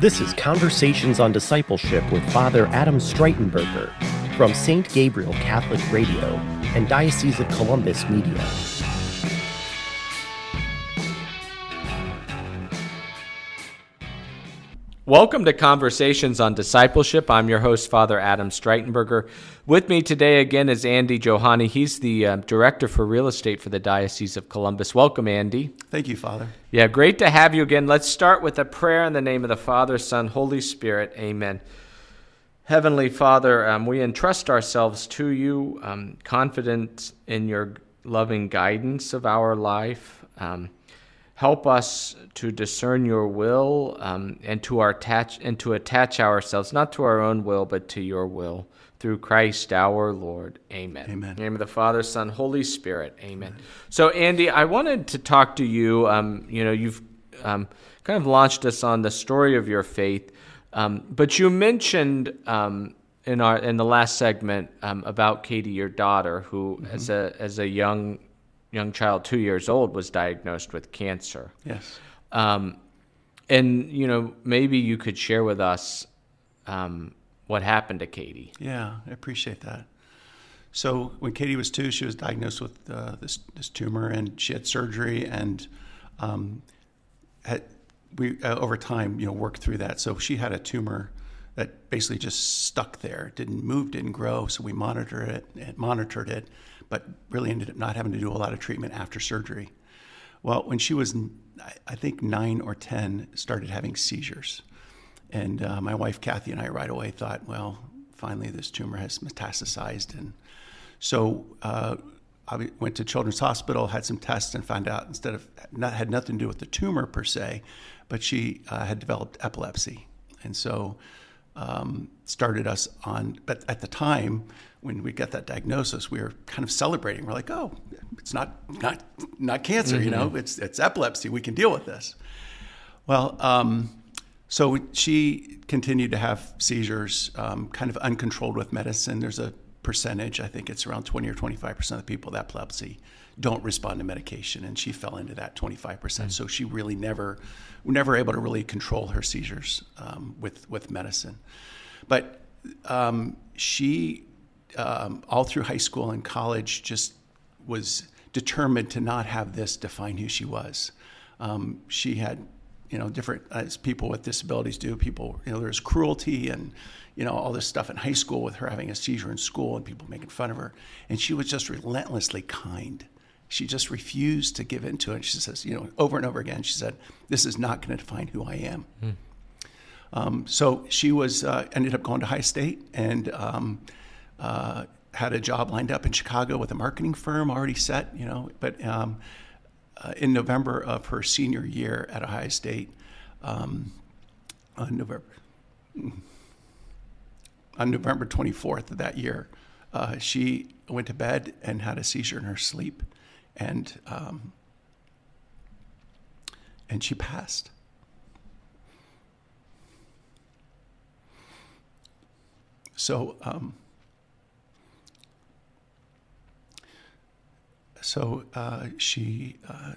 This is Conversations on Discipleship with Father Adam Streitenberger from St. Gabriel Catholic Radio and Diocese of Columbus Media. Welcome to Conversations on Discipleship. I'm your host, Father Adam Streitenberger. With me today again is Andy Johani. He's the uh, Director for Real Estate for the Diocese of Columbus. Welcome, Andy. Thank you, Father. Yeah, great to have you again. Let's start with a prayer in the name of the Father, Son, Holy Spirit. Amen. Heavenly Father, um, we entrust ourselves to you, um, confident in your loving guidance of our life. Um, help us to discern your will um, and to attach and to attach ourselves not to our own will but to your will through Christ our Lord. Amen. Amen. In the name of the Father, Son, Holy Spirit. Amen. Amen. So, Andy, I wanted to talk to you. Um, you know, you've um, kind of launched us on the story of your faith, um, but you mentioned um, in our in the last segment um, about Katie, your daughter, who mm-hmm. as a as a young young child, two years old, was diagnosed with cancer. Yes. Um, and you know, maybe you could share with us um, what happened to Katie. Yeah, I appreciate that. So when Katie was two, she was diagnosed with uh, this this tumor, and she had surgery, and um, had we uh, over time, you know, worked through that. So she had a tumor that basically just stuck there, didn't move, didn't grow. So we monitored it, and monitored it, but really ended up not having to do a lot of treatment after surgery. Well, when she was, I think, nine or 10, started having seizures. And uh, my wife, Kathy, and I right away thought, well, finally this tumor has metastasized. And so uh, I went to Children's Hospital, had some tests, and found out instead of, not, had nothing to do with the tumor per se, but she uh, had developed epilepsy. And so um, started us on, but at the time, when we got that diagnosis, we were kind of celebrating. We're like, "Oh, it's not not not cancer, mm-hmm. you know. It's it's epilepsy. We can deal with this." Well, um, so she continued to have seizures, um, kind of uncontrolled with medicine. There's a percentage, I think it's around 20 or 25 percent of the people with epilepsy don't respond to medication, and she fell into that 25 percent. Mm-hmm. So she really never, never able to really control her seizures um, with with medicine. But um, she um, all through high school and college just was determined to not have this define who she was. Um, she had, you know, different as people with disabilities do. People, you know, there's cruelty and, you know, all this stuff in high school with her having a seizure in school and people making fun of her. And she was just relentlessly kind. She just refused to give in to it. She says, you know, over and over again, she said, "This is not going to define who I am." Mm. Um, so she was uh, ended up going to Ohio State and. Uh, had a job lined up in Chicago with a marketing firm already set, you know. But um, uh, in November of her senior year at Ohio State, um, on November on November 24th of that year, uh, she went to bed and had a seizure in her sleep, and um, and she passed. So. Um, so uh, she, uh,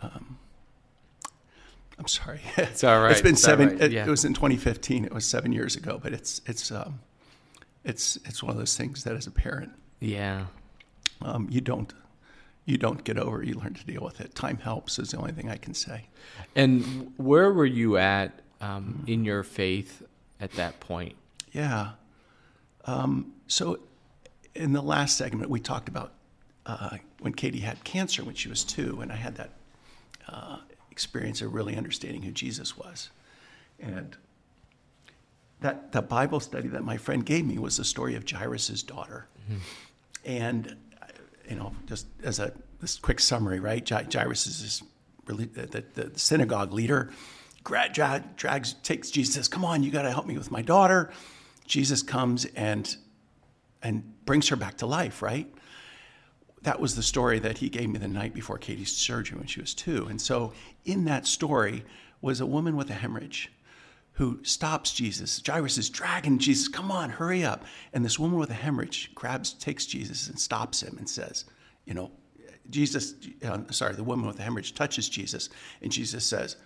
um, I'm sorry. It's all right. it's been it's seven. Right. It, yeah. it, was in 2015. It was seven years ago, but it's it's um, it's it's one of those things that as a parent, yeah, um, you don't you don't get over. It, you learn to deal with it. Time helps is the only thing I can say. And where were you at um, in your faith at that point? Yeah. Um, so in the last segment, we talked about uh, when Katie had cancer when she was two, and I had that uh, experience of really understanding who Jesus was. And that, that Bible study that my friend gave me was the story of Jairus' daughter. Mm-hmm. And, you know, just as a this quick summary, right? Jairus is this really, the, the, the synagogue leader, drag, drags, takes Jesus, Come on, you got to help me with my daughter. Jesus comes and and brings her back to life, right? That was the story that he gave me the night before Katie's surgery when she was two. And so in that story was a woman with a hemorrhage who stops Jesus. Jairus is dragging Jesus, come on, hurry up. And this woman with a hemorrhage grabs, takes Jesus and stops him and says, you know, Jesus, uh, sorry, the woman with the hemorrhage touches Jesus, and Jesus says,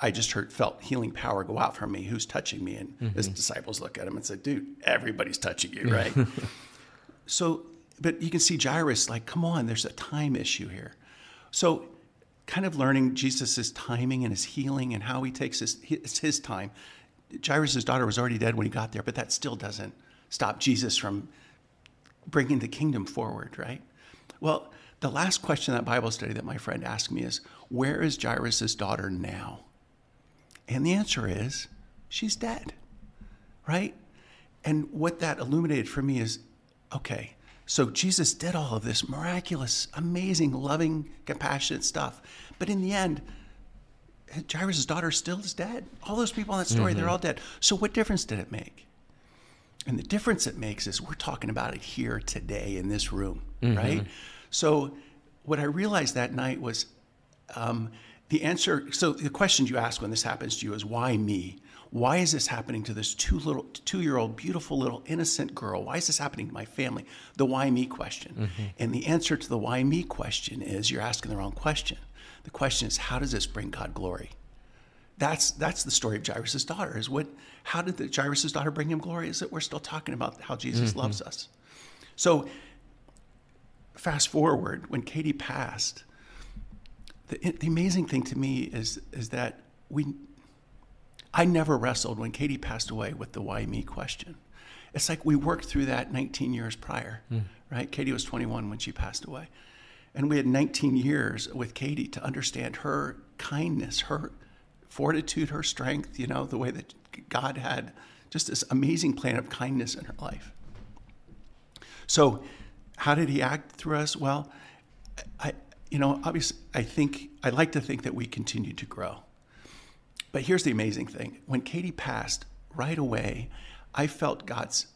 I just heard felt healing power go out from me. Who's touching me? And his disciples look at him and said, "Dude, everybody's touching you, right?" so, but you can see Jairus like, "Come on, there's a time issue here." So, kind of learning Jesus' timing and his healing and how he takes his it's his time. Jairus' daughter was already dead when he got there, but that still doesn't stop Jesus from bringing the kingdom forward, right? Well, the last question in that Bible study that my friend asked me is, Where is Jairus' daughter now? And the answer is, She's dead, right? And what that illuminated for me is, okay, so Jesus did all of this miraculous, amazing, loving, compassionate stuff. But in the end, Jairus' daughter still is dead. All those people in that story, mm-hmm. they're all dead. So what difference did it make? And the difference it makes is we're talking about it here today in this room, mm-hmm. right? So, what I realized that night was um, the answer. So, the question you ask when this happens to you is, why me? Why is this happening to this two little, two-year-old, beautiful little innocent girl? Why is this happening to my family? The why me question. Mm-hmm. And the answer to the why me question is, you're asking the wrong question. The question is, how does this bring God glory? That's that's the story of Jairus' daughter. Is what? How did the Jairus' daughter bring him glory? Is that we're still talking about how Jesus mm-hmm. loves us? So fast forward, when Katie passed, the, the amazing thing to me is, is that we, I never wrestled when Katie passed away with the why me question. It's like we worked through that 19 years prior, mm. right? Katie was 21 when she passed away. And we had 19 years with Katie to understand her kindness, her fortitude, her strength, you know, the way that God had just this amazing plan of kindness in her life. So how did he act through us? Well, I, you know, obviously, I think I like to think that we continue to grow. But here's the amazing thing: when Katie passed, right away, I felt God's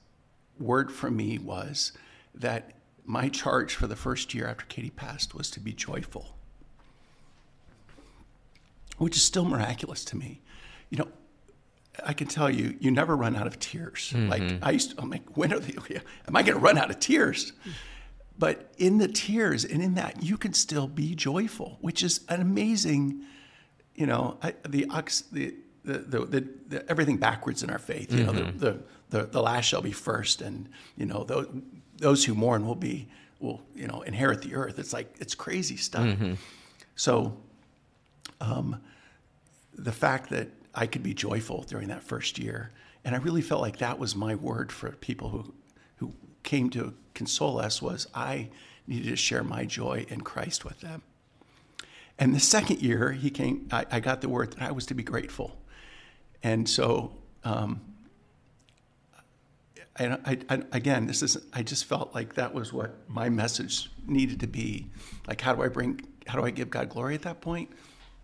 word for me was that my charge for the first year after Katie passed was to be joyful, which is still miraculous to me. You know, I can tell you, you never run out of tears. Mm-hmm. Like I used to, I'm like, when are they, am I going to run out of tears? But in the tears and in that, you can still be joyful, which is an amazing, you know, the, the, the, the, the everything backwards in our faith. You mm-hmm. know, the, the, the, last shall be first, and, you know, those, those who mourn will be, will, you know, inherit the earth. It's like, it's crazy stuff. Mm-hmm. So, um, the fact that I could be joyful during that first year. And I really felt like that was my word for people who, who came to console us was I needed to share my joy in Christ with them. And the second year, he came. I, I got the word that I was to be grateful, and so um, I, I, again, this is. I just felt like that was what my message needed to be. Like, how do I bring? How do I give God glory at that point?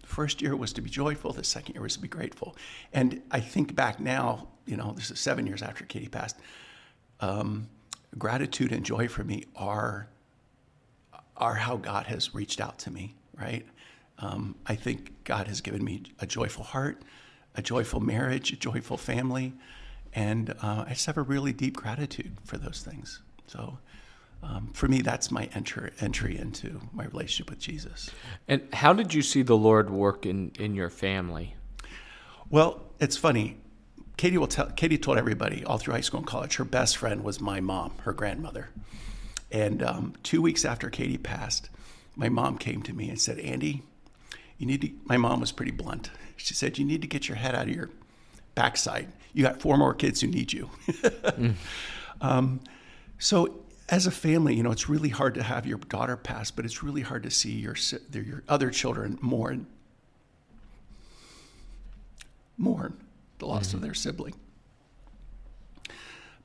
The first year was to be joyful, the second year was to be grateful. And I think back now, you know, this is seven years after Katie passed. Um, gratitude and joy for me are are how God has reached out to me, right? Um, I think God has given me a joyful heart, a joyful marriage, a joyful family, and uh, I just have a really deep gratitude for those things. So um, for me, that's my enter, entry into my relationship with Jesus. And how did you see the Lord work in, in your family? Well, it's funny. Katie will tell. Katie told everybody all through high school and college. Her best friend was my mom, her grandmother. And um, two weeks after Katie passed, my mom came to me and said, "Andy, you need to." My mom was pretty blunt. She said, "You need to get your head out of your backside. You got four more kids who need you." mm. um, so as a family, you know, it's really hard to have your daughter pass, but it's really hard to see your your other children mourn mourn the loss mm-hmm. of their sibling.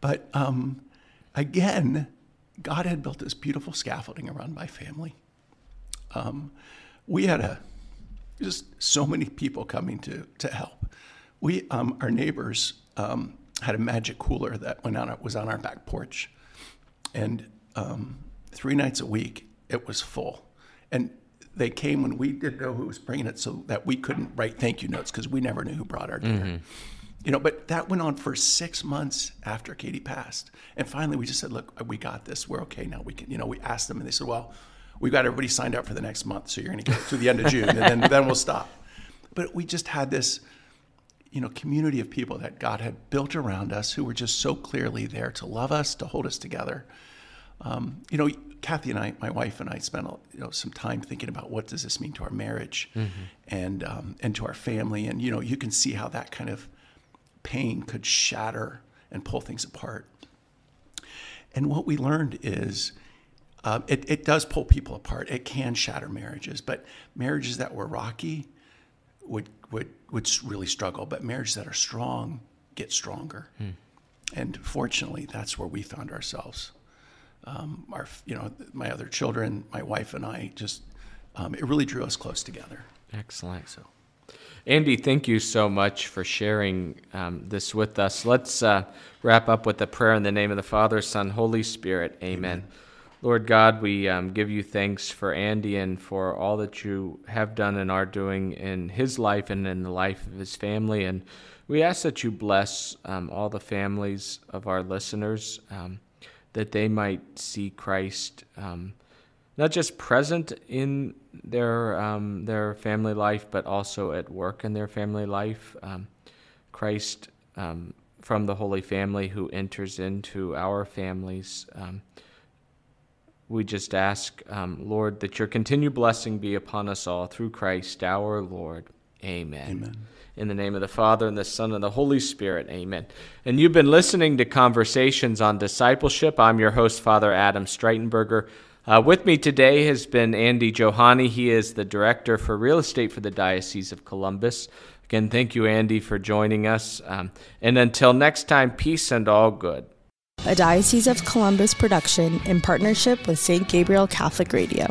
But um, again, God had built this beautiful scaffolding around my family. Um, we had a just so many people coming to to help. We um, our neighbors um, had a magic cooler that went on was on our back porch and um, three nights a week it was full. And they came when we didn't know who was bringing it, so that we couldn't write thank you notes because we never knew who brought our dinner. Mm-hmm. You know, but that went on for six months after Katie passed, and finally we just said, "Look, we got this. We're okay now. We can." You know, we asked them, and they said, "Well, we've got everybody signed up for the next month, so you're going to get to the end of June, and then then we'll stop." but we just had this, you know, community of people that God had built around us who were just so clearly there to love us, to hold us together. Um, you know, Kathy and I, my wife and I, spent you know some time thinking about what does this mean to our marriage, mm-hmm. and um, and to our family, and you know, you can see how that kind of pain could shatter and pull things apart. And what we learned is. Uh, it, it does pull people apart. It can shatter marriages, but marriages that were rocky would would would really struggle. But marriages that are strong get stronger. Hmm. And fortunately, that's where we found ourselves um, our, you know, my other children, my wife and I, just um, it really drew us close together. Excellent. So, Andy, thank you so much for sharing um, this with us. Let's uh, wrap up with a prayer in the name of the Father, Son, Holy Spirit. Amen. Amen. Lord God, we um, give you thanks for Andy and for all that you have done and are doing in his life and in the life of his family. And we ask that you bless um, all the families of our listeners. Um, that they might see Christ um, not just present in their um, their family life, but also at work in their family life. Um, Christ from the Holy Family who enters into our families. We just ask, um, Lord, that your continued blessing be upon us all through Christ our Lord. Amen. Amen. In the name of the Father, and the Son, and the Holy Spirit. Amen. And you've been listening to Conversations on Discipleship. I'm your host, Father Adam Streitenberger. Uh, with me today has been Andy Johani. He is the Director for Real Estate for the Diocese of Columbus. Again, thank you, Andy, for joining us. Um, and until next time, peace and all good. A Diocese of Columbus production in partnership with St. Gabriel Catholic Radio.